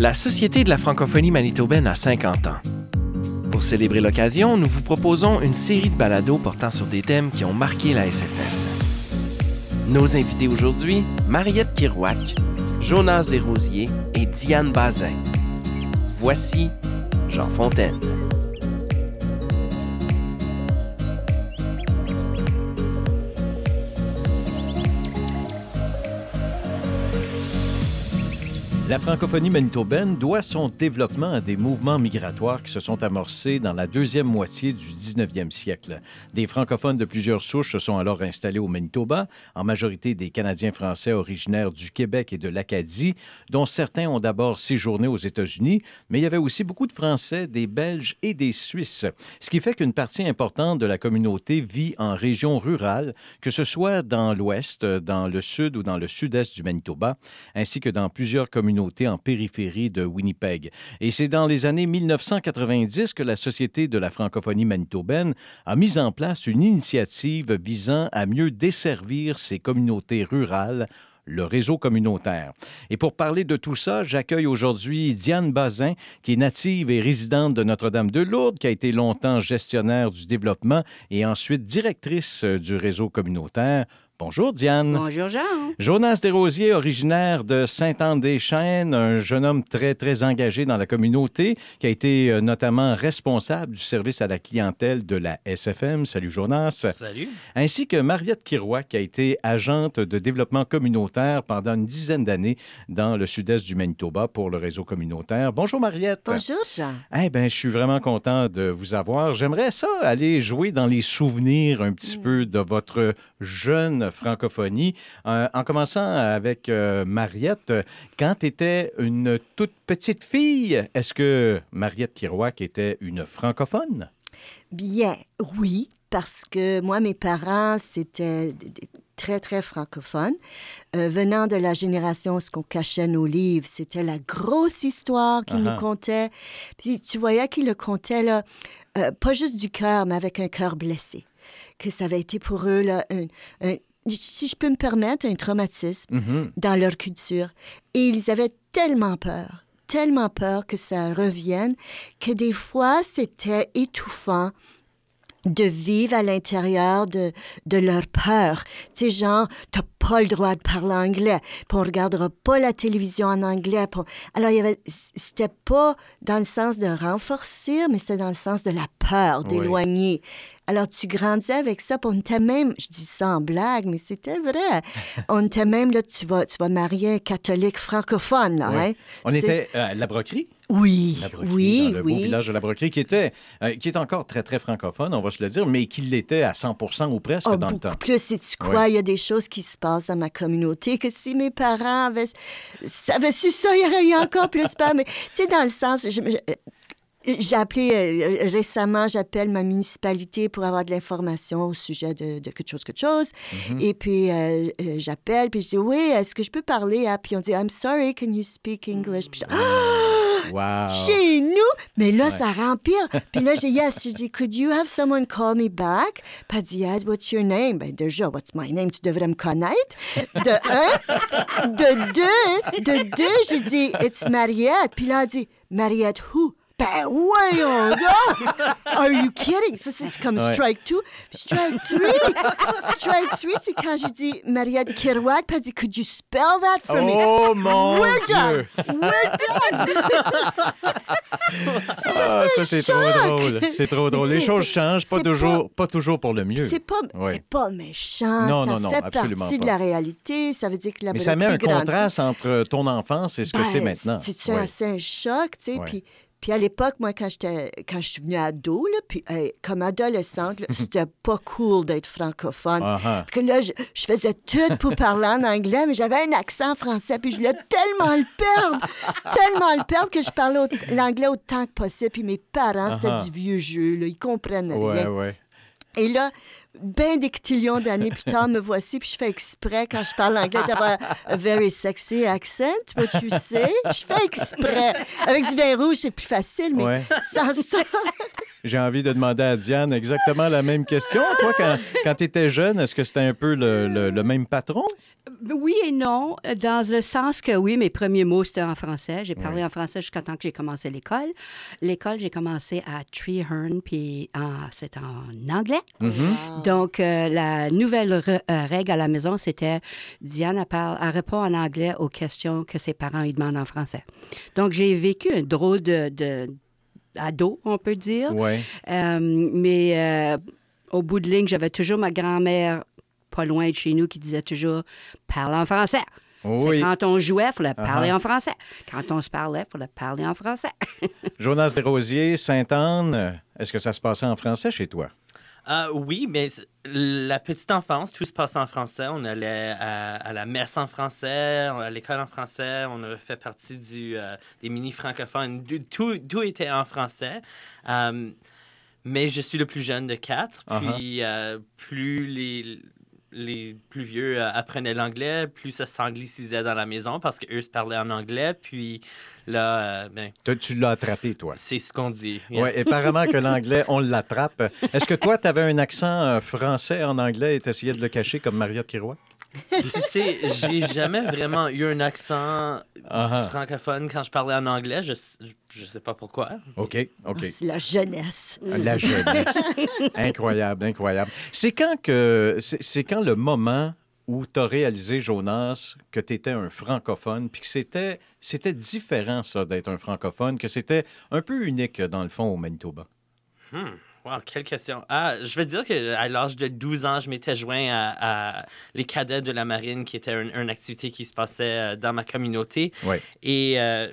La Société de la francophonie manitobaine a 50 ans. Pour célébrer l'occasion, nous vous proposons une série de balados portant sur des thèmes qui ont marqué la SFM. Nos invités aujourd'hui, Mariette Kirouac, Jonas Desrosiers et Diane Bazin. Voici Jean Fontaine. La francophonie manitobaine doit son développement à des mouvements migratoires qui se sont amorcés dans la deuxième moitié du 19e siècle. Des francophones de plusieurs souches se sont alors installés au Manitoba, en majorité des Canadiens français originaires du Québec et de l'Acadie, dont certains ont d'abord séjourné aux États-Unis, mais il y avait aussi beaucoup de Français, des Belges et des Suisses, ce qui fait qu'une partie importante de la communauté vit en région rurale, que ce soit dans l'ouest, dans le sud ou dans le sud-est du Manitoba, ainsi que dans plusieurs communautés en périphérie de Winnipeg. Et c'est dans les années 1990 que la Société de la francophonie manitobaine a mis en place une initiative visant à mieux desservir ces communautés rurales le réseau communautaire. Et pour parler de tout ça, j'accueille aujourd'hui Diane Bazin, qui est native et résidente de Notre-Dame-de-Lourdes, qui a été longtemps gestionnaire du développement et ensuite directrice du réseau communautaire. Bonjour Diane. Bonjour Jean. Jonas Desrosiers, originaire de Saint-Anne-des-Chênes, un jeune homme très, très engagé dans la communauté, qui a été euh, notamment responsable du service à la clientèle de la SFM. Salut Jonas. Salut. Ainsi que Mariette Kiroy, qui a été agente de développement communautaire pendant une dizaine d'années dans le sud-est du Manitoba pour le réseau communautaire. Bonjour Mariette. Bonjour Jean. Eh bien, je suis vraiment content de vous avoir. J'aimerais ça aller jouer dans les souvenirs un petit mm. peu de votre jeune francophonie. Euh, en commençant avec euh, Mariette, quand tu étais une toute petite fille, est-ce que Mariette Kiroak était une francophone? Bien, oui, parce que moi, mes parents, c'était très, très francophones. Euh, venant de la génération où on cachait nos livres, c'était la grosse histoire qu'ils nous contaient. Puis tu voyais qu'ils le contaient, là, pas juste du cœur, mais avec un cœur blessé. Que ça avait été pour eux là, un, si je peux me permettre, un traumatisme mm-hmm. dans leur culture. Et ils avaient tellement peur, tellement peur que ça revienne, que des fois, c'était étouffant de vivre à l'intérieur de, de leur peur. Tu sais, genre, t'as pas le droit de parler anglais, puis on regardera pas la télévision en anglais. Alors, il y avait, c'était pas dans le sens de renforcer, mais c'était dans le sens de la peur, d'éloigner. Alors, tu grandis avec ça, puis on était même, je dis ça en blague, mais c'était vrai. on était même, là, tu vas, tu vas marier un catholique francophone, là, hein? On était à la broquerie? Oui, oui, dans le oui. beau village de la Broquerie, qui était, euh, qui est encore très, très francophone, on va se le dire, mais qui l'était à 100% ou presque oh, dans le temps. plus, si tu crois, il y a des choses qui se passent dans ma communauté, que si mes parents avaient, avaient su ça, il y aurait eu encore plus peur. Mais, tu sais, dans le sens, je, j'ai appelé euh, récemment, j'appelle ma municipalité pour avoir de l'information au sujet de, de, quelque chose, quelque chose. Mm-hmm. Et puis, euh, euh, j'appelle, puis je dis, oui, est-ce que je peux parler? Ah, puis on dit, I'm sorry, can you speak English? Puis je dis, mm. ah! Chez nous! Mais là, ça rempire. Puis là, j'ai yes. Je dis, could you have someone call me back? Puis elle dit, yes, what's your name? Ben déjà, what's my name? Tu devrais me connaître. De un. De deux. De deux, j'ai dit, it's Mariette. Puis là, elle dit, Mariette who? Ben voyons donc! Are you kidding? Ça, c'est comme strike two. Strike three! strike three, c'est quand j'ai dit Mariette Kirouac, puis elle dit Could you spell that for me? Oh mon We're Dieu! Done. We're done! ah, ça, c'est trop drôle. C'est trop drôle. Les choses changent, pas toujours, pas... pas toujours pour le mieux. C'est pas, ouais. pas méchant. Non, ça non, non, fait absolument partie pas. de la réalité. Ça veut dire que la Mais ça met un grandit. contraste entre ton enfance et ce que Ben, c'est maintenant. C'est Ouais. un choc, tu sais. Ouais. Puis, puis à l'époque, moi, quand, quand je suis venue ado, là, puis comme adolescente, c'était pas cool d'être francophone. Parce que là, je, je faisais tout pour parler en anglais, mais j'avais un accent français, puis je voulais tellement le perdre, tellement le perdre que je parlais l'anglais autant que possible. Puis mes parents, c'était Ah, ah. du vieux jeu, là, ils comprenaient Ouais, rien. ouais. Et là, ben des quintillions d'années plus tard, me voici, puis je fais exprès, quand je parle anglais, d'avoir un very sexy accent, mais tu sais, je fais exprès. Avec du vin rouge, c'est plus facile, mais Ouais. sans ça... J'ai envie de demander à Diane exactement la même question. Toi, quand, quand tu étais jeune, est-ce que c'était un peu le, le- le même patron? Oui et non, dans le sens que oui, mes premiers mots, c'était en français. J'ai parlé Oui. en français jusqu'à temps que j'ai commencé l'école. L'école, j'ai commencé à Treehorn, puis en- c'est en anglais. Donc, euh, la nouvelle re- euh, règle à la maison, c'était Diane, elle, parle, elle répond en anglais aux questions que ses parents lui demandent en français. Donc, j'ai vécu un drôle de, de ado, on peut dire. Oui. Euh, mais euh, au bout de ligne, j'avais toujours ma grand-mère pas loin de chez nous qui disait toujours parle en français. Oui. C'est Quand on jouait, il fallait parler Uh-huh. en français. Quand on se parlait, il fallait parler en français. Jonas Desrosiers, Sainte-Anne, est-ce que ça se passait en français chez toi? Ah oui, mais la petite enfance, tout se passait en français. On allait à, à la messe en français, à l'école en français. On a fait partie du, euh, des mini francophones. Tout, tout était en français. Euh, mais je suis le plus jeune de quatre. Uh-huh. Puis euh, plus les, les plus vieux euh, apprenaient l'anglais, plus ça s'anglicisait dans la maison parce qu'eux se parlaient en anglais. Puis là, euh, ben, Toi, tu l'as attrapé, toi. c'est ce qu'on dit. Oui, apparemment que l'anglais, on l'attrape. Est-ce que toi, tu avais un accent euh, français en anglais et tu essayais de le cacher comme Maria Kiroy? Tu sais, j'ai jamais vraiment eu un accent Ah, francophone quand je parlais en anglais. Je, je sais pas pourquoi. OK, OK. C'est la jeunesse. La jeunesse. incroyable, incroyable. C'est quand que c'est c'est quand le moment où tu as réalisé, Jonas, que tu étais un francophone, puis que c'était c'était différent, ça, d'être un francophone, que c'était un peu unique, dans le fond, au Manitoba? Wow, quelle question. Ah, je vais dire qu'à l'âge de 12 ans, je m'étais joint à, à les cadets de la marine, qui était une, une activité qui se passait euh, dans ma communauté. Oui. Et euh,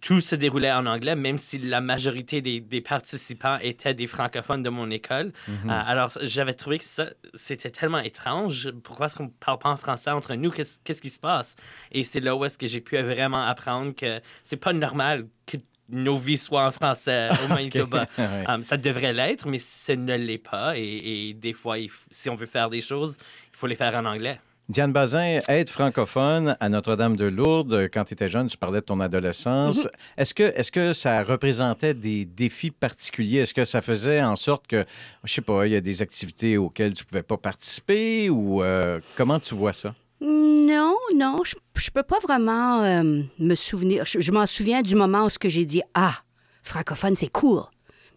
tout se déroulait en anglais, même si la majorité des, des participants étaient des francophones de mon école. Mhm. Euh, alors, j'avais trouvé que ça, c'était tellement étrange. Pourquoi est-ce qu'on ne parle pas en français entre nous? Qu'est-ce qu'est-ce qui se passe? Et c'est là où est-ce que j'ai pu vraiment apprendre que c'est pas normal que nos vies soient en français au Manitoba. Ouais. Um, ça devrait l'être, mais ce ne l'est pas. Et, et des fois, si on veut faire des choses, il faut les faire en anglais. Diane Bazin, être francophone à Notre-Dame-de-Lourdes, quand tu étais jeune, tu parlais de ton adolescence. Est-ce que, est que ça représentait des défis particuliers? Est-ce que ça faisait en sorte que, je sais pas, il y a des activités auxquelles tu pouvais pas participer ou euh, comment tu vois ça? Non, non, je, je peux pas vraiment euh, me souvenir. Je, je m'en souviens du moment où ce que j'ai dit Ah, francophone, c'est cool.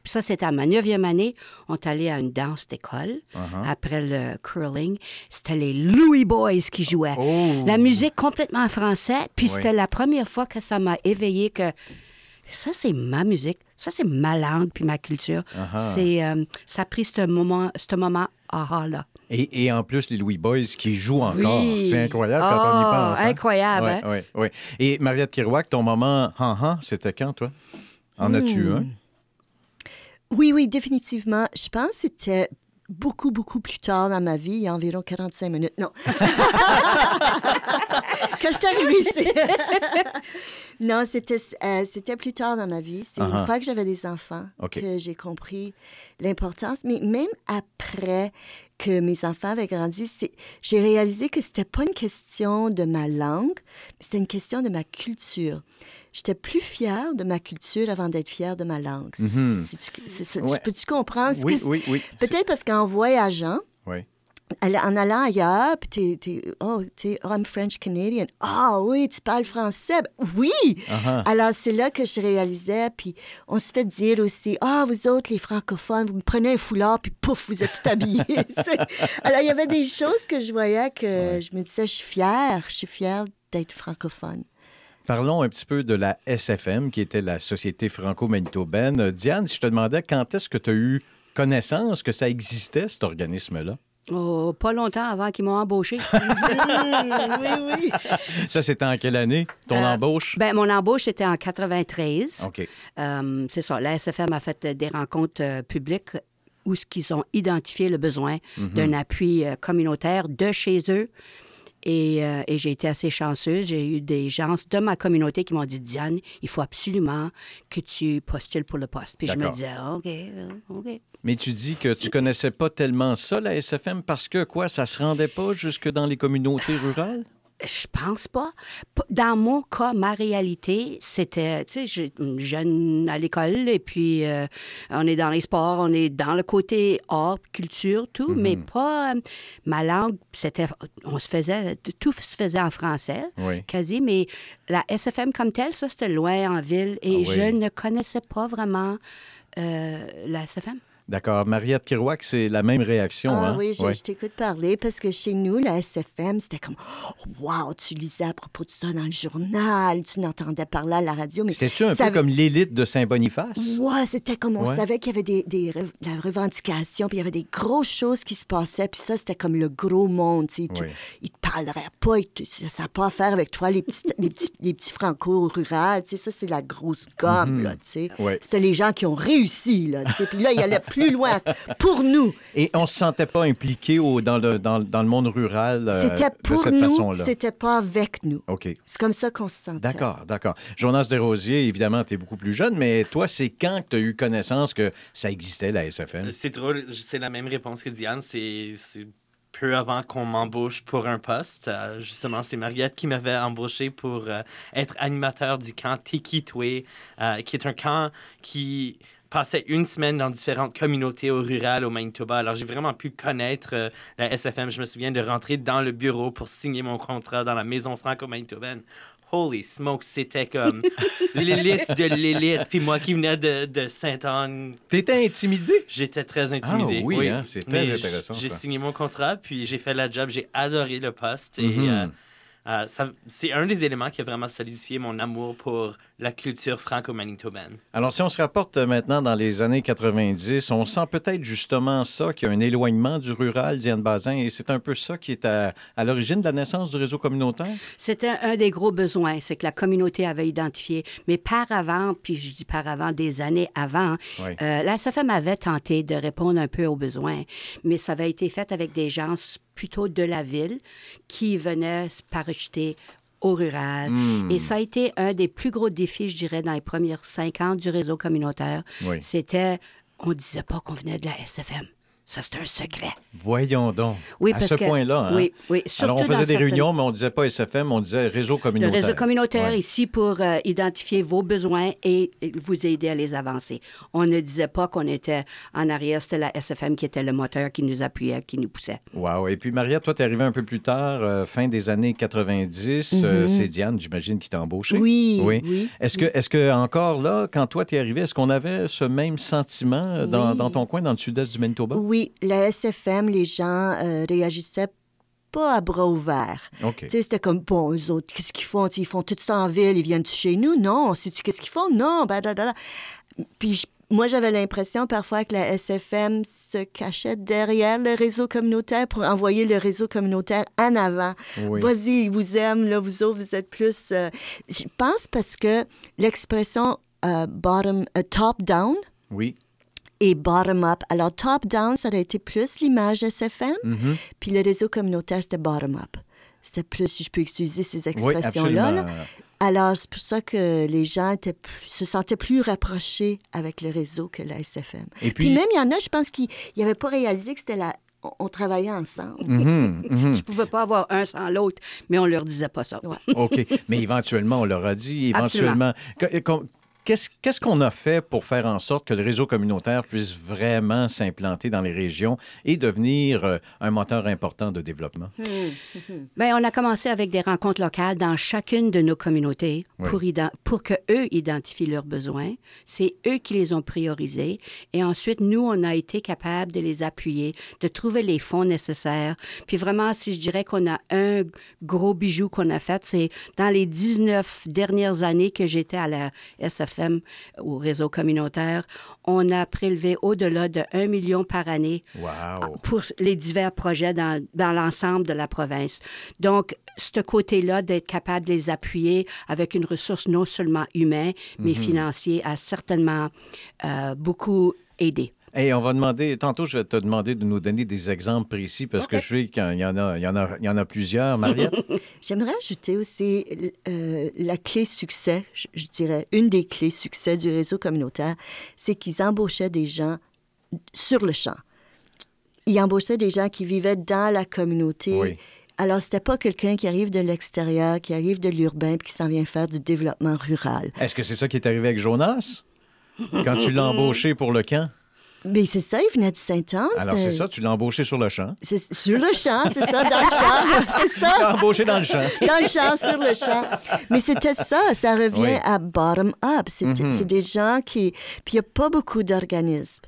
Puis ça, c'était à ma neuvième année. On est allé à une danse d'école Uh-huh. après le curling. C'était les Louis Boys qui jouaient. Oh! La musique complètement en français. Puis Oui. c'était la première fois que ça m'a éveillé que ça, c'est ma musique. Ça, c'est ma langue puis ma culture. C'est, euh, ça a pris ce moment, ce moment aha-là. Et, et en plus, les Louis Boys qui jouent encore. Oui. C'est incroyable quand on y Oh, pense. hein? incroyable, Ouais, hein? ouais, ouais. Et Mariette Kirouac, ton moment han han, c'était quand, toi? En as-tu un? Oui, oui, définitivement. Je pense que c'était beaucoup, beaucoup plus tard dans ma vie, il y a environ 45 minutes. Non. Quand je suis arrivée ici. non, c'était, euh, c'était plus tard dans ma vie. C'est Uh-huh. une fois que j'avais des enfants que j'ai compris l'importance. Mais même après que mes enfants avaient grandi, j'ai réalisé que c'était pas une question de ma langue, mais c'était une question de ma culture. J'étais plus fière de ma culture avant d'être fière de ma langue. Mhm. Ouais. Peux-tu comprendre? Oui, oui, oui. Peut-être parce qu'en voyageant, Oui. En allant ailleurs, puis t'es, oh, t'es, oh, I'm French Canadian. Ah oui, tu parles français. Ben, Oui! Uh-huh. Alors, c'est là que je réalisais, puis on se fait dire aussi, ah, vous autres, les francophones, vous me prenez un foulard, puis pouf, vous êtes tout habillés. Alors, il y avait des choses que je voyais que je me disais, je suis fière, je suis fière d'être francophone. Parlons un petit peu de la SFM, qui était la Société franco-manitobaine. Euh, Diane, si je te demandais quand est-ce que tu as eu connaissance que ça existait, cet organisme-là? Oh, pas longtemps avant qu'ils m'ont embauché. oui, oui. Ça, c'était en quelle année, ton Euh, embauche? ben, mon embauche était en 93. OK. Euh, c'est ça. La SFM a fait des rencontres euh, publiques où ce qu'ils ont identifié le besoin Mhm. d'un appui euh, communautaire de chez eux. Et, euh, et j'ai été assez chanceuse. J'ai eu des gens de ma communauté qui m'ont dit Diane, il faut absolument que tu postules pour le poste. Puis je me disais OK, OK. Mais tu dis que tu connaissais pas tellement ça, la SFM, parce que quoi, ça se rendait pas jusque dans les communautés rurales? Je pense pas. Dans mon cas, ma réalité, c'était, tu sais, jeune à l'école et puis euh, on est dans les sports, on est dans le côté art, culture, tout, mais pas. euh, ma langue, c'était. On se faisait. Tout se faisait en français, Oui. quasi, mais la SFM comme telle, ça, c'était loin en ville et Ah oui. je ne connaissais pas vraiment euh, la SFM. D'accord. Mariette Kirouac, c'est la même réaction. Ah hein? oui, je, Ouais. je t'écoute parler parce que chez nous, la SFM, c'était comme Wow, tu lisais à propos de ça dans le journal, tu n'entendais parler à la radio. mais C'était-tu un peu avait- comme l'élite de Saint-Boniface? Ouais, c'était comme on Ouais. savait qu'il y avait des, des re- la revendication, puis il y avait des grosses choses qui se passaient, puis ça, c'était comme le gros monde. Oui. Ils te parleraient pas, te- ça n'a pas à faire avec toi, les petits, les petits, les petits sais, Ça, c'est la grosse gomme, là, tu sais. Mhm. Ouais. C'était les gens qui ont réussi, là, tu sais. Puis là, ils allaient plus loin pour nous. Et on se sentait pas impliqué au- dans, le, dans, dans le monde rural euh, C'était de pour cette nous, façon-là. c'était pas avec nous. OK. C'est comme ça qu'on se sentait. D'accord, d'accord. Jonas Desrosiers, évidemment, tu es beaucoup plus jeune, mais toi, c'est quand que tu as eu connaissance que ça existait, la SFM? C'est drôle, c'est la même réponse que Diane. C'est peu avant qu'on m'embauche pour un poste. Euh, justement, c'est Mariette qui m'avait embauché pour euh, être animateur du camp Tekitwe, euh, qui est un camp qui passait une semaine dans différentes communautés au rural au Manitoba. Alors, j'ai vraiment pu connaître euh, la SFM. Je me souviens de rentrer dans le bureau pour signer mon contrat dans la maison franco-manitobaine. Holy smoke, c'était comme l'élite de l'élite. Puis moi qui venais de, de Sainte-Anne, T'étais intimidé? J'étais très intimidé. Ah oui, hein, c'est très Mais intéressant, J'ai signé mon contrat, puis j'ai fait la job. J'ai adoré le poste. Et Mhm. euh, euh, c'est un des éléments qui a vraiment solidifié mon amour pour la culture franco-manitobaine. Alors, si on se rapporte euh, maintenant dans les années 90, on sent peut-être justement ça, qu'il y a un éloignement du rural, Diane Bazin, et c'est un peu ça qui est à, à l'origine de la naissance du réseau communautaire? C'était un des gros besoins, c'est que la communauté avait identifié. Mais par avant, puis je dis par avant, des années avant, Oui. euh, la SFM avait tenté de répondre un peu aux besoins, mais ça avait été fait avec des gens plutôt de la ville qui venaient se parachuter au rural. Hmm. Et ça a été un des plus gros défis, je dirais, dans les premières cinq ans du réseau communautaire. Oui. C'était, on disait pas qu'on venait de la SFM. Ça, c'est un secret. Voyons donc. Oui, à parce ce que- point-là. hein? oui, oui, Alors, on surtout faisait des certaines- réunions, mais on disait pas SFM, on disait réseau Le communautaire. réseau communautaire Ouais. ici pour euh, identifier vos besoins et vous aider à les avancer. On ne disait pas qu'on était en arrière, c'était la SFM qui était le moteur qui nous appuyait, qui nous poussait. Wow. Et puis, Maria, toi, tu es arrivée un peu plus tard, euh, fin des années 90. Euh, c'est Diane, j'imagine, qui t'a embauché. Mm-hmm. Oui, Oui. oui, Est-ce que, est que encore là, quand toi, tu es arrivé, est-ce qu'on avait ce même sentiment dans, Oui. dans ton coin, dans le sud-est du Manitoba? Oui, la SFM, les gens euh, réagissaient pas à bras ouverts. OK. Tu sais, c'était comme, bon, eux autres, qu'est-ce qu'ils font? Ils font tout ça en ville, ils viennent chez nous? Non. Sais-tu qu'est-ce qu'ils font? Non. Da. Puis je- moi, j'avais l'impression parfois que la SFM se cachait derrière le réseau communautaire pour envoyer le réseau communautaire en avant. Oui. Vas-y, ils vous aiment, là, vous autres, vous êtes plus... euh, Je pense parce que l'expression euh, bottom, euh, top-down Oui. Et bottom-up. Alors, top-down, ça aurait été plus l'image SFM, Mhm. puis le réseau communautaire, c'était bottom-up. C'était plus, si je peux utiliser ces expressions-là. là. Alors, c'est pour ça que les gens étaient plus- se sentaient plus rapprochés avec le réseau que la SFM. Et Puis, puis- même, il y en a, je pense, qui n'avaient pas réalisé que c'était la... on- travaillait ensemble. Mhm, mhm. Tu pouvais pas avoir un sans l'autre, mais on leur disait pas ça. Ouais. OK. Mais éventuellement, on leur a dit, éventuellement. Qu'est-ce qu'on a fait pour faire en sorte que le réseau communautaire puisse vraiment s'implanter dans les régions et devenir euh, un moteur important de développement? Bien, on a commencé avec des rencontres locales dans chacune de nos communautés Oui. pour, pour que eux identifient leurs besoins. C'est eux qui les ont priorisés. Et ensuite, nous, on a été capable de les appuyer, de trouver les fonds nécessaires. Puis vraiment, si je dirais qu'on a un gros bijou qu'on a fait, c'est dans les 19 dernières années que j'étais à la Au réseau communautaire, on a prélevé au-delà de 1 million par année Wow! pour les divers projets dans, dans l'ensemble de la province. Donc, ce côté-là, d'être capable de les appuyer avec une ressource non seulement humaine, mais financière, a certainement euh, beaucoup aidé. Hey, on va demander, tantôt, je vais te demander de nous donner des exemples précis parce que je sais qu'il y en a, il y en a, il y en a plusieurs. Mariette? J'aimerais ajouter aussi euh, la clé succès, je, je dirais, une des clés succès du réseau communautaire, c'est qu'ils embauchaient des gens sur le champ. Ils embauchaient des gens qui vivaient dans la communauté Oui. Alors, c'était pas quelqu'un qui arrive de l'extérieur, qui arrive de l'urbain, puis qui s'en vient faire du développement rural. Est-ce que c'est ça qui est arrivé avec Jonas? Quand tu l'as embauché pour le camp? Mais c'est ça, il venait de Sainte-Anne. Alors, c'est ça, tu l'as embauché sur le champ. C'est sur le champ, c'est ça, dans le champ. C'est Tu l'as ça. embauché dans le champ. Dans le champ, sur le champ. Mais c'était ça, ça revient Oui. à bottom-up. C'est Mhm. c'est des gens qui... Puis il n'y a pas beaucoup d'organismes.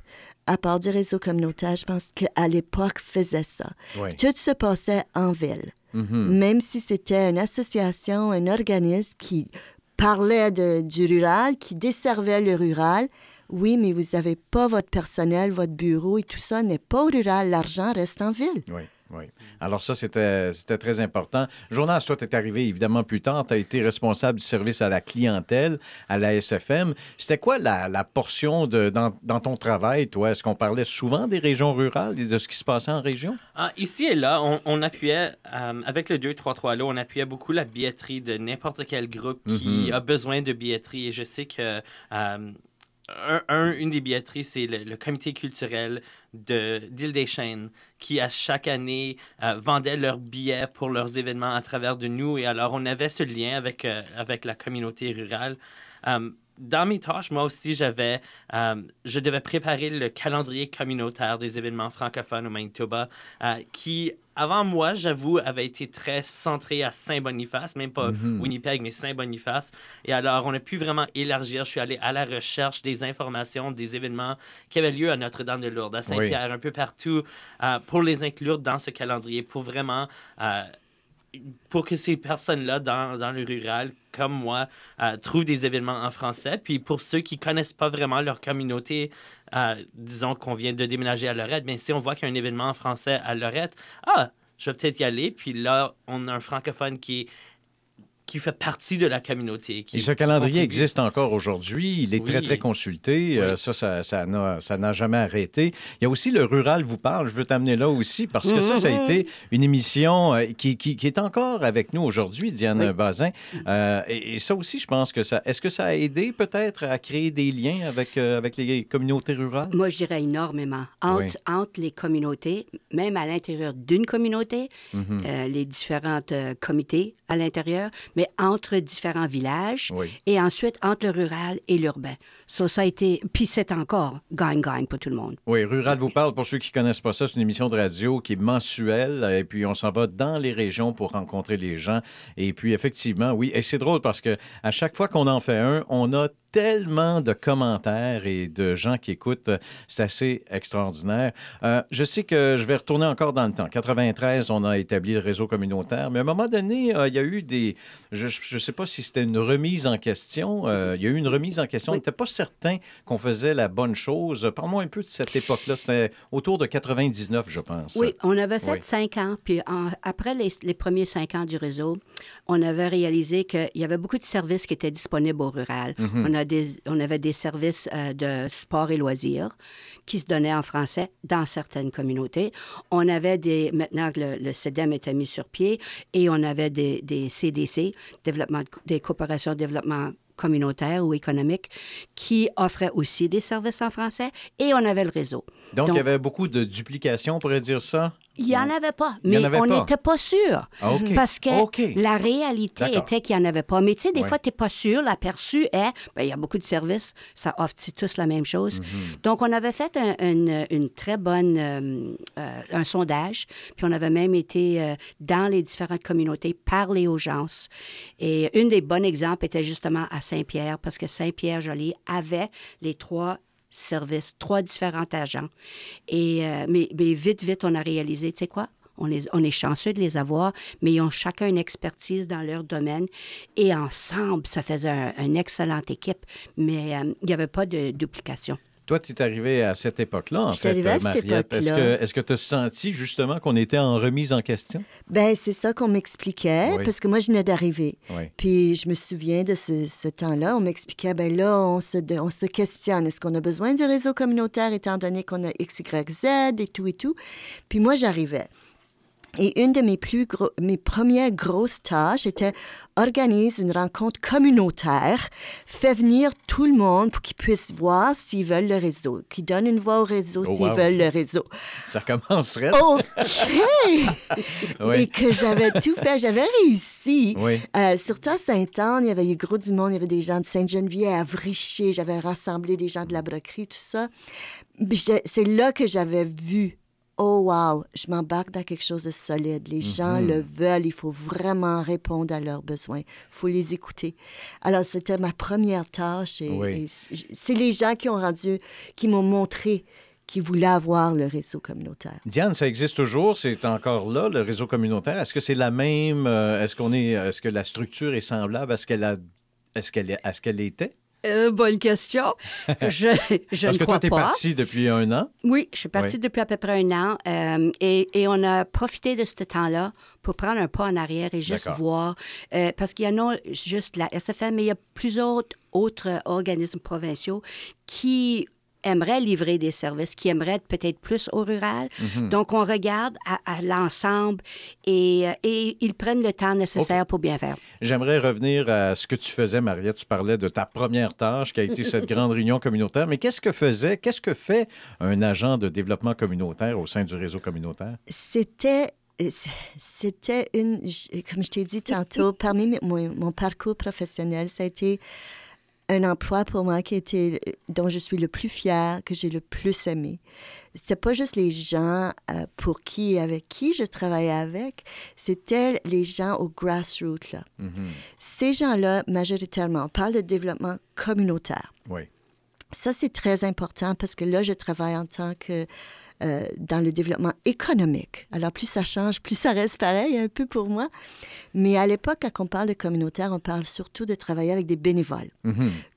À part du réseau communautaire, je pense qu'à l'époque, faisait ça. Oui. Tout se passait en ville. Mhm. Même si c'était une association, un organisme qui parlait de- du rural, qui desservait le rural, oui, mais vous n'avez pas votre personnel, votre bureau et tout ça n'est pas au rural. L'argent reste en ville. Oui, oui. Alors ça, c'était c'était très important. Jonas, toi, tu es arrivé évidemment plus tard. Tu as été responsable du service à la clientèle à la SFM. C'était quoi la, la portion de, dans, dans ton travail, toi? Est-ce qu'on parlait souvent des régions rurales et de ce qui se passait en région? Ah, ici et là, on, on appuyait, euh, avec le 233 là, on appuyait beaucoup la billetterie de n'importe quel groupe qui Mhm. a besoin de billetterie. Et je sais que euh, un, un- une des billetteries, c'est le, le comité culturel de d'Île des Chênes, qui à chaque année euh, vendait leurs billets pour leurs événements à travers de nous. Et alors, on avait ce lien avec, euh, avec la communauté rurale. Euh, dans mes tâches, moi aussi, j'avais, euh, je devais préparer le calendrier communautaire des événements francophones au Manitoba, euh, qui, avant moi, j'avoue, avait été très centré à Saint-Boniface, même pas Winnipeg, mais Saint-Boniface. Et alors, on a pu vraiment élargir. Je suis allé à la recherche des informations, des événements qui avaient lieu à Notre-Dame-de-Lourdes, à Saint-Pierre, un peu partout, euh, pour les inclure dans ce calendrier, pour vraiment pour que ces personnes-là dans, dans le rural, comme moi, euh, trouvent des événements en français. Puis pour ceux qui connaissent pas vraiment leur communauté, euh, disons qu'on vient de déménager à Lorette, mais si on voit qu'il y a un événement en français à Lorette, ah, je vais peut-être y aller. Puis là, on a un francophone qui, qui fait partie de la communauté. Qui, Et ce calendrier existe encore aujourd'hui. Il est très, Oui. très consulté. Euh, Oui. ça, ça, ça n'a, ça n'a jamais arrêté. Il y a aussi le Rural vous parle. Je veux t'amener là aussi parce que ça, ça a été une émission euh, qui, qui, qui est encore avec nous aujourd'hui, Diane Oui. Bazin. Euh, et, et ça aussi, je pense que ça... Est-ce que ça a aidé peut-être à créer des liens avec, euh, avec les communautés rurales? Moi, je dirais énormément. Entre, Oui. entre les communautés, même à l'intérieur d'une communauté, Mhm. euh, les différentes euh, comités à l'intérieur, mais entre différents villages Oui. et ensuite entre le rural et l'urbain. Ça, ça a été... Puis c'est encore gagne-gagne pour tout le monde. Oui, Rural vous parle, pour ceux qui ne connaissent pas ça, c'est une émission de radio qui est mensuelle. Et puis, on s'en va dans les régions pour rencontrer les gens. Et puis, effectivement, oui. Et c'est drôle parce que à chaque fois qu'on en fait un, on a tellement de commentaires et de gens qui écoutent. C'est assez extraordinaire. Euh, je sais que je vais retourner encore dans le temps. 93, on a établi le réseau communautaire, mais à un moment donné, euh, il y a eu des... Je ne sais pas si c'était une remise en question. Euh, il y a eu une remise en question. On n'était pas certain qu'on faisait la bonne chose. Parle-moi un peu de cette époque-là. C'était autour de 99, je pense. Oui, on avait fait Oui. cinq ans, puis en- après les, les premiers cinq ans du réseau, on avait réalisé qu'il y avait beaucoup de services qui étaient disponibles au rural. Mhm. on, a des, on avait des services euh, de sport et loisirs qui se donnaient en français dans certaines communautés. On avait des, maintenant que le, le CEDEM était mis sur pied, et on avait des, des CDC, développement, de- des coopérations de développement communautaire ou économique, qui offraient aussi des services en français, et on avait le réseau. Donc, il Donc- y avait beaucoup de duplication, on pourrait dire ça? Il n'y en avait pas, mais avait on n'était pas sûr. Ah, OK. Parce que la réalité était qu'il n'y en avait pas. Mais tu sais, des fois, tu n'es pas sûr. L'aperçu est, ben, il y a beaucoup de services, ça offre tous la même chose. Mm-hmm. Donc, on avait fait un- une, une très bonne, euh, euh, un sondage, puis on avait même été euh, dans les différentes communautés, parler aux gens. Et une des bons exemples était justement à Saint-Pierre, parce que Saint-Pierre-Joli avait les trois services, trois différents agents. Et, euh, mais, mais vite, vite, on a réalisé, tu sais quoi? On, les- on est chanceux de les avoir, mais ils ont chacun une expertise dans leur domaine. Et ensemble, ça faisait un- une excellente équipe, mais euh, il n'y avait pas de duplication. Toi, tu es arrivé à cette époque-là, en fait, à cette. Est-ce que tu as senti justement qu'on était en remise en question? Ben, c'est ça qu'on m'expliquait, Oui. parce que moi, je venais d'arriver. Oui. Puis je me souviens de ce, ce temps-là, on m'expliquait, ben là, on se, on se questionne, est-ce qu'on a besoin du réseau communautaire étant donné qu'on a X, Y, Z et tout et tout? Puis moi, j'arrivais. Et une de mes, plus gros, mes premières grosses tâches était organise une rencontre communautaire, fait venir tout le monde pour qu'ils puissent voir s'ils veulent le réseau, qu'ils donnent une voix au réseau Oh, s'ils wow. veulent le réseau. Ça commencerait. OK! Oui. Et que j'avais tout fait, j'avais réussi. Oui. Euh, surtout à Sainte-Anne, il y avait eu gros du monde, il y avait des gens de Sainte-Geneviève, Richer, j'avais rassemblé des gens de la broquerie, tout ça. C'est là que j'avais vu, oh wow, je m'embarque dans quelque chose de solide. Les gens le veulent, il faut vraiment répondre à leurs besoins, il faut les écouter. Alors c'était ma première tâche et, Oui. et c- c'est les gens qui ont rendu, qui m'ont montré qu'ils voulaient avoir le réseau communautaire. Diane, ça existe toujours, c'est encore là, le réseau communautaire. Est-ce que c'est la même, euh, est-ce qu'on est, est-ce que la structure est semblable à ce qu'elle a, est-ce qu'elle, est- à ce qu'elle était? Euh, bonne question. Je, je Parce ne que toi, crois tu es pas. parti depuis un an? Oui, je suis partie Oui. depuis à peu près un an euh, et, et on a profité de ce temps-là pour prendre un pas en arrière et juste voir. euh, parce qu'il y a non juste la SFM, mais il y a plusieurs autres organismes provinciaux qui aimeraient livrer des services, qui aimeraient être peut-être plus au rural. Mhm. Donc, on regarde à, à l'ensemble et, euh, et ils prennent le temps nécessaire pour bien faire. J'aimerais revenir à ce que tu faisais, Mariette. Tu parlais de ta première tâche qui a été cette grande réunion communautaire. Mais qu'est-ce que faisait, qu'est-ce que fait un agent de développement communautaire au sein du réseau communautaire? C'était c'était une, comme je t'ai dit tantôt, parmi mon parcours professionnel, ça a été un emploi pour moi qui était, dont je suis le plus fière, que j'ai le plus aimé. C'était pas juste les gens euh, pour qui et avec qui je travaillais avec, c'était les gens au grassroots. Là. Ces gens-là, majoritairement, on parle de développement communautaire. Oui. Ça, c'est très important parce que là, je travaille en tant que euh, dans le développement économique. Alors, plus ça change, plus ça reste pareil un peu pour moi. Mais à l'époque, quand on parle de communautaire, on parle surtout de travailler avec des bénévoles.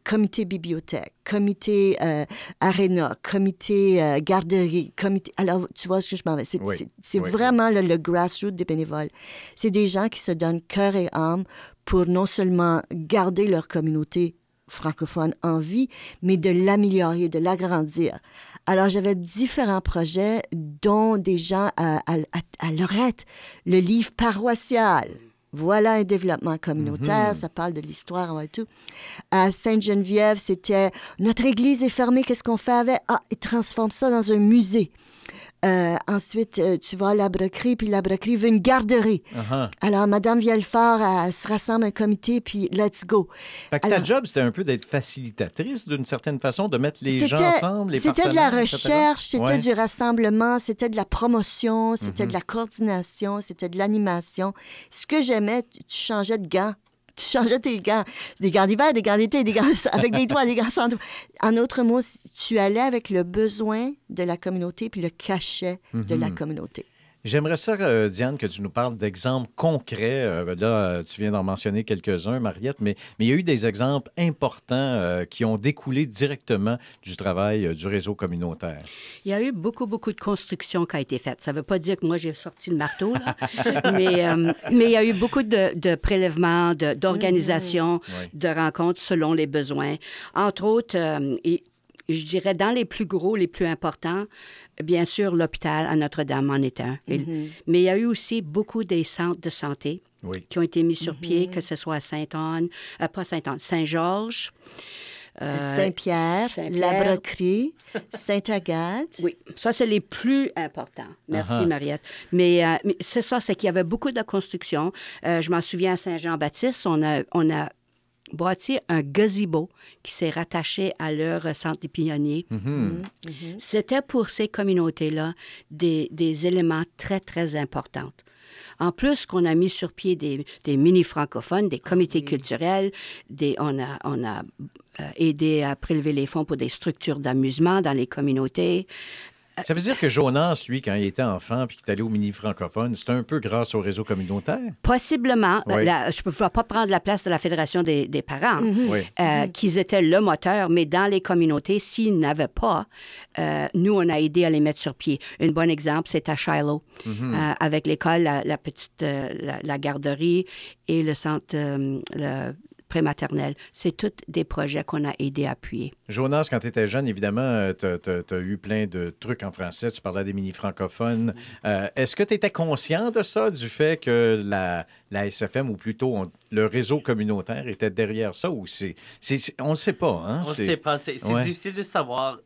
Comité bibliothèque, comité euh, aréna, comité euh, garderie, comité... Alors, tu vois ce que je m'en vais? C'est Oui, oui, vraiment le, le grassroots des bénévoles. C'est des gens qui se donnent cœur et âme pour non seulement garder leur communauté francophone en vie, mais de l'améliorer, de l'agrandir. Alors, j'avais différents projets, dont des gens à, à, à- à Lorette, le livre paroissial. Voilà un développement communautaire, ça parle de l'histoire et tout. À Sainte-Geneviève, c'était notre église est fermée, qu'est-ce qu'on fait avec? Ah, ils transforment ça dans un musée. Euh, ensuite, euh, tu vas à la broquerie, puis la broquerie veut une garderie. Uh-huh. Alors, Madame Vielfort, elle se rassemble un comité, puis let's go. Fait que ta job, c'était un peu d'être facilitatrice d'une certaine façon, de mettre les gens ensemble, les C'était de la recherche, c'était Ouais. du rassemblement, c'était de la promotion, c'était de la coordination, c'était de l'animation. Ce que j'aimais, tu tu changeais de gants. Tu changeais tes gants. Des gants d'hiver, des gants d'été, des avec des doigts, des gants sans doigts. En autres mots, tu allais avec le besoin de la communauté puis le cachet de Mhm. la communauté. J'aimerais ça, euh, Diane, que tu nous parles d'exemples concrets. Euh, là, euh, tu viens d'en mentionner quelques-uns, Mariette, mais, mais il y a eu des exemples importants euh, qui ont découlé directement du travail du réseau communautaire. Il y a eu beaucoup, beaucoup de construction qui a été faite. Ça ne veut pas dire que moi, j'ai sorti le marteau, là. mais, mais il y a eu beaucoup de, de prélèvements, de- d'organisations, de rencontres selon les besoins. Entre autres, et je dirais dans les plus gros, les plus importants, bien sûr, l'hôpital à Notre-Dame en est un. Et- Mais il y a eu aussi beaucoup des centres de santé Oui. qui ont été mis sur pied, que ce soit à Sainte-Anne, euh, pas Sainte-Anne, Saint-Georges. euh, Saint-Pierre, la broquerie, Sainte-Agathe. Oui, ça, c'est les plus importants. Merci, Ah-ha. Mariette. Mais, euh, mais c'est ça, c'est qu'il y avait beaucoup de construction. Je m'en souviens à Saint-Jean-Baptiste, on a, on a bâti un gazebo qui s'est rattaché à leur centre des pionniers. C'était pour ces communautés-là des, des éléments très, très importants. En plus qu'on a mis sur pied des, des mini-francophones, des comités culturels, des, on a, on a euh, aidé à prélever les fonds pour des structures d'amusement dans les communautés. Ça veut dire que Jonas, lui, quand il était enfant puis qu'il est allé au mini francophone, c'était un peu grâce au réseau communautaire? Possiblement, Oui. la- je ne peux pas prendre la place de la Fédération des, des parents, Oui. euh, qu'ils étaient le moteur, mais dans les communautés, s'ils n'avaient pas, euh, nous, on a aidé à les mettre sur pied. Un bon exemple, c'est à Shiloh, euh, avec l'école, la, la petite, euh, la, la garderie et le centre, euh, le prématernelle. C'est tous des projets qu'on a aidé à appuyer. Jonas, quand tu étais jeune, évidemment, tu as, eu plein de trucs en français. Tu parlais des mini-francophones. Euh, est-ce que tu étais conscient de ça, du fait que la, la SFM, ou plutôt le réseau communautaire, était derrière ça? Ou c'est, on ne sait pas. Hein? On ne sait pas. C'est, difficile de savoir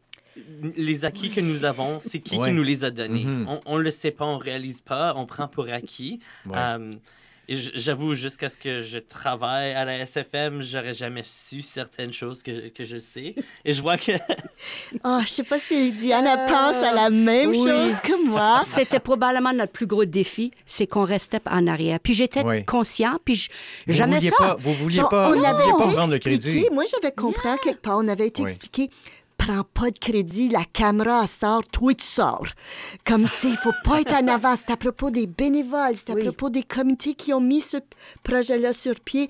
les acquis que nous avons, c'est qui qui nous les a donnés. Mm-hmm. On ne le sait pas, on ne réalise pas, on prend pour acquis. Euh, J'avoue, jusqu'à ce que je travaille à la SFM, j'aurais jamais su certaines choses que, que, je sais. Et je vois que. oh, je sais pas si Diana euh, pense à la même chose que moi. C'était probablement notre plus gros défi, c'est qu'on restait en arrière. Puis j'étais conscient, puis je, vous jamais ça. Pas, vous vouliez pas, on avait pas prendre le crédit. Moi, j'avais compris quelque part. On avait été expliqué prends pas de crédit, la caméra sort, toi tu sors. Comme, tu sais, il faut pas être en avance. C'est à propos des bénévoles, c'est à propos des comités qui ont mis ce projet-là sur pied.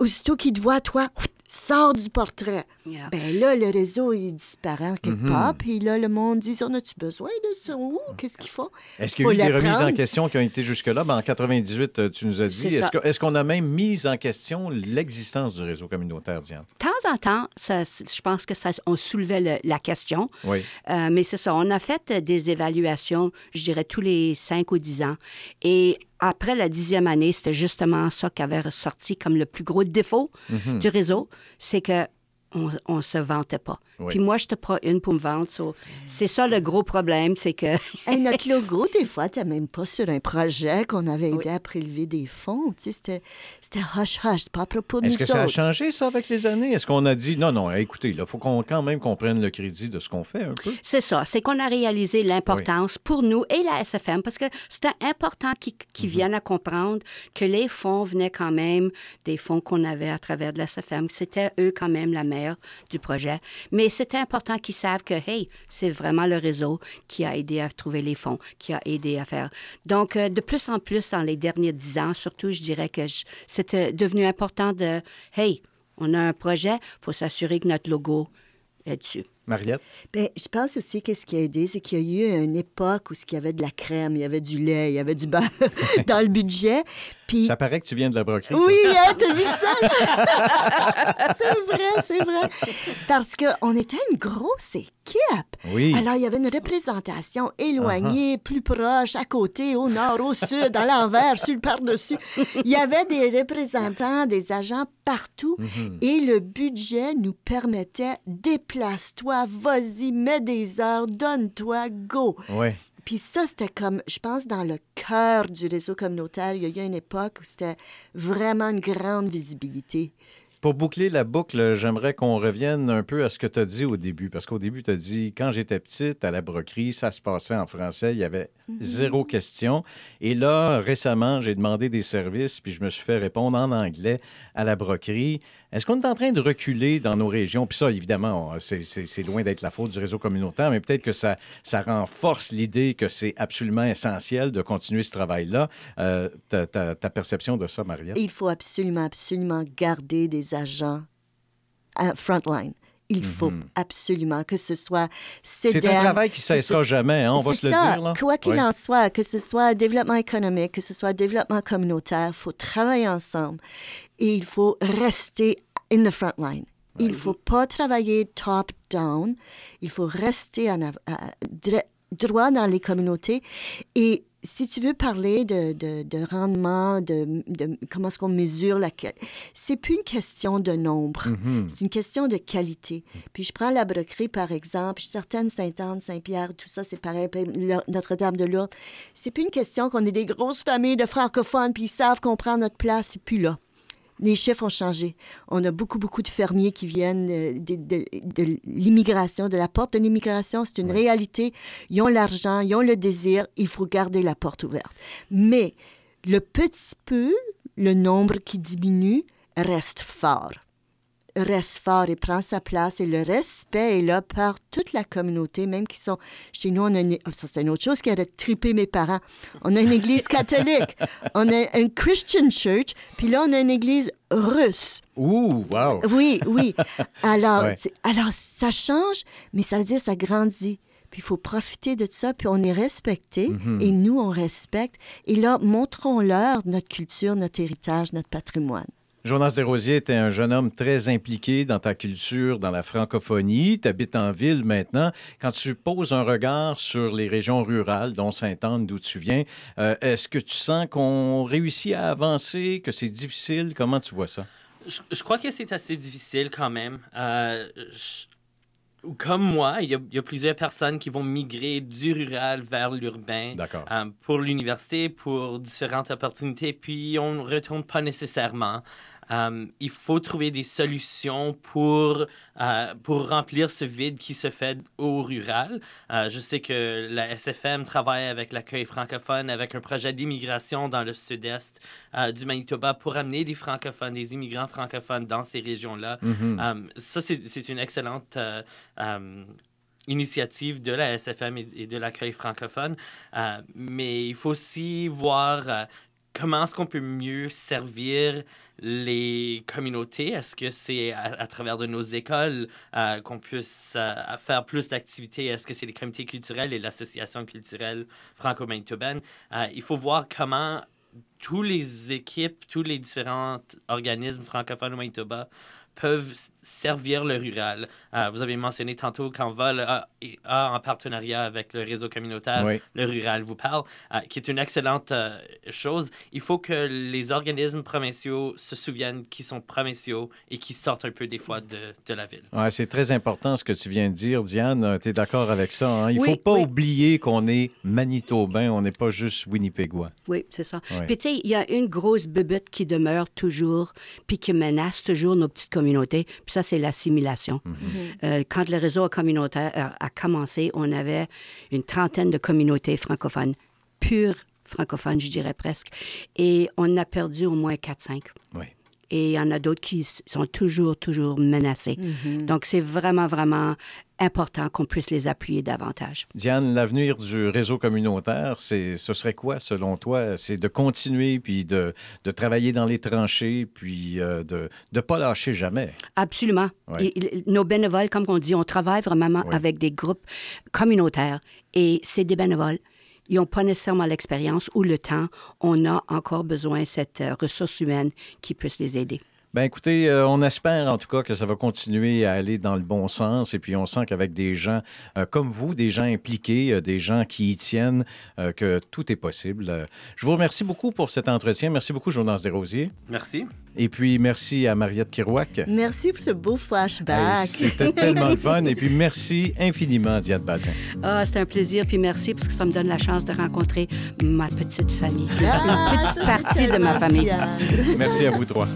Aussitôt qu'ils te voient, toi, sors du portrait. Ben là, le réseau, il disparaît quelque mhm. part. Puis là, le monde dit On a-tu besoin de ça? Qu'est-ce qu'il faut? Est-ce qu'il y a eu des remises en question qui ont été jusque-là? Ben, En 98, euh, tu nous as dit. Est-ce qu'on a même mis en question l'existence du réseau communautaire, Diane? De temps en temps, ça, je pense que ça, on soulevait la question. Oui. Euh, mais c'est ça. On a fait des évaluations, je dirais, tous les cinq ou dix ans. Et après la dixième année, c'était justement ça qui avait ressorti comme le plus gros défaut mhm. du réseau, c'est que on ne se vantait pas. Puis moi, je te prends une pour me vendre. c'est ça le gros problème, c'est que... notre logo, des fois, tu même pas sur un projet qu'on avait aidé à prélever des fonds. C'était hush-hush, c'est pas à propos de Est-ce que ça a changé, ça, avec les années? Est-ce qu'on a dit, non, non, écoutez, il faut qu'on, quand même qu'on prenne le crédit de ce qu'on fait un peu? C'est ça. C'est qu'on a réalisé l'importance pour nous et la SFM, parce que c'était important qu'ils, mhm. viennent à comprendre que les fonds venaient quand même des fonds qu'on avait à travers de la SFM. C'était eux quand même la mère du projet. Mais c'est important qu'ils savent que, hey, c'est vraiment le réseau qui a aidé à trouver les fonds, qui a aidé à faire. Donc, euh, de plus en plus, dans les derniers dix ans, surtout, je dirais que c'était devenu important de, hey, on a un projet, il faut s'assurer que notre logo est dessus. Mariette? Bien, je pense aussi que ce qui a aidé, c'est qu'il y a eu une époque où il y avait de la crème, il y avait du lait, il y avait du beurre dans le budget. Puis... Ça paraît que tu viens de la broquerie. Oui, hein, t'as vu ça? c'est vrai, c'est vrai. Parce qu'on était une grosse équipe. Oui. Alors, il y avait une représentation éloignée, uh-huh. plus proche, à côté, au nord, au sud, à l'envers, sur le par-dessus. Il y avait des représentants, des agents partout. Mm-hmm. Et le budget nous permettait déplace-toi vas-y, mets des heures, donne-toi, go. Puis ça, c'était comme, je pense, dans le cœur du réseau communautaire, il y a eu une époque où c'était vraiment une grande visibilité. Pour boucler la boucle, j'aimerais qu'on revienne un peu à ce que tu as dit au début. Parce qu'au début, tu as dit, quand j'étais petite, à la broquerie, ça se passait en français, il y avait mhm. zéro question. Et là, récemment, j'ai demandé des services, puis je me suis fait répondre en anglais à la broquerie. Est-ce qu'on est en train de reculer dans nos régions? Puis ça, évidemment, c'est loin d'être la faute du réseau communautaire, mais peut-être que ça, ça renforce l'idée que c'est absolument essentiel de continuer ce travail-là. Euh, ta, perception de ça, Maria? Il faut absolument, absolument garder des agents à frontline. Il faut mhm. absolument que ce soit C'est un travail qui ne cessera jamais, hein, on va se le dire. Là. Quoi qu'il en soit, que ce soit développement économique, que ce soit développement communautaire, il faut travailler ensemble et il faut rester in the front line. Il ne faut pas travailler top-down. Il faut rester en, droit dans les communautés. Et si tu veux parler de, de, rendement, de, comment est-ce qu'on mesure la c'est plus une question de nombre, mm-hmm. c'est une question de qualité. Puis je prends la broquerie, par exemple, certaines Sainte-Anne, Saint-Pierre, tout ça, c'est pareil, Notre-Dame de Lourdes. C'est plus une question qu'on est des grosses familles de francophones, puis ils savent qu'on prend notre place, c'est plus là les chiffres ont changé. On a beaucoup, beaucoup de fermiers qui viennent euh, de, l'immigration, de la porte de l'immigration. C'est une réalité. Ils ont l'argent, ils ont le désir. Il faut garder la porte ouverte. Mais le petit peu, le nombre qui diminue, reste fort reste fort et prend sa place et le respect est là par toute la communauté, même qui sont... Chez nous, on a une... Ça, c'est une autre chose qui a trippé mes parents. On a une église catholique, on a une Christian church, puis là, on a une église russe. Ouh, wow! Oui, oui. Alors, alors, ça change, mais ça veut dire ça grandit. Puis il faut profiter de ça, puis on est respecté, mm-hmm. et nous, on respecte. Et là, montrons-leur notre culture, notre héritage, notre patrimoine. Jonas Desrosiers était un jeune homme très impliqué dans ta culture, dans la francophonie. Tu habites en ville maintenant. Quand tu poses un regard sur les régions rurales, dont Sainte-Anne, d'où tu viens, euh, est-ce que tu sens qu'on réussit à avancer, que c'est difficile? Comment tu vois ça? Je, je crois que c'est assez difficile quand même. Euh, je- comme moi, il y, a, il y a plusieurs personnes qui vont migrer du rural vers l'urbain euh, pour l'université, pour différentes opportunités, puis on ne retourne pas nécessairement. Euh, il faut trouver des solutions pour, euh, pour remplir ce vide qui se fait au rural. Euh, je sais que la SFM travaille avec l'accueil francophone, avec un projet d'immigration dans le sud-est du Manitoba pour amener des francophones, des immigrants francophones dans ces régions-là. Mhm. Ça, c'est c'est une excellente initiative de la SFM et, et de l'accueil francophone. Euh, mais il faut aussi voir euh, comment est-ce qu'on peut mieux servir les communautés? Est-ce que c'est à, travers de nos écoles euh, qu'on puisse euh, faire plus d'activités? Est-ce que c'est les comités culturels et l'association culturelle franco-manitobaine? Euh, il faut voir comment tous les équipes, tous les différents organismes francophones au Manitoba peuvent servir le rural. Euh, vous avez mentionné tantôt qu'Envol a, a en partenariat avec le réseau communautaire Oui. Le Rural vous parle, euh, qui est une excellente euh, chose. Il faut que les organismes provinciaux se souviennent qu'ils sont provinciaux et qu'ils sortent un peu des fois de, de la ville. Ouais, c'est très important ce que tu viens de dire, Diane. Tu es d'accord avec ça? hein? Il ne Oui, faut pas oui. oublier qu'on est manitobain, on n'est pas juste winnipégois. Oui, c'est ça. Puis, tu sais, il y a une grosse bebête qui demeure toujours, puis qui menace toujours nos petites communautés, puis ça, c'est l'assimilation. Euh, quand le réseau communautaire a, a commencé, on avait une trentaine de communautés francophones, pures francophones, je dirais presque, et on a perdu au moins 4-5. Oui. Et il y en a d'autres qui sont toujours, toujours menacés. Donc, c'est vraiment, vraiment important qu'on puisse les appuyer davantage. Diane, l'avenir du réseau communautaire, c'est, ce serait quoi selon toi? C'est de continuer, puis de, de travailler dans les tranchées, puis euh, de ne pas lâcher jamais. Absolument. Ouais. Et- et- nos bénévoles, comme on dit, on travaille vraiment Ouais. avec des groupes communautaires et c'est des bénévoles. Ils n'ont pas nécessairement l'expérience ou le temps. On a encore besoin de cette euh, ressource humaine qui puisse les aider. Ben écoutez, euh, on espère en tout cas que ça va continuer à aller dans le bon sens et puis on sent qu'avec des gens euh, comme vous, des gens impliqués, euh, des gens qui y tiennent, euh, que tout est possible. Euh, je vous remercie beaucoup pour cet entretien. Merci beaucoup, Jonas Desrosiers. Merci. Et puis merci à Mariette Kirouac. Merci pour ce beau flashback. Hey, C'était tellement le fun. Et puis merci infiniment, Diane Bazin. Ah, c'est un plaisir, puis merci parce que ça me donne la chance de rencontrer ma petite famille. Ah, Une petite partie de ma famille. Merci à vous trois.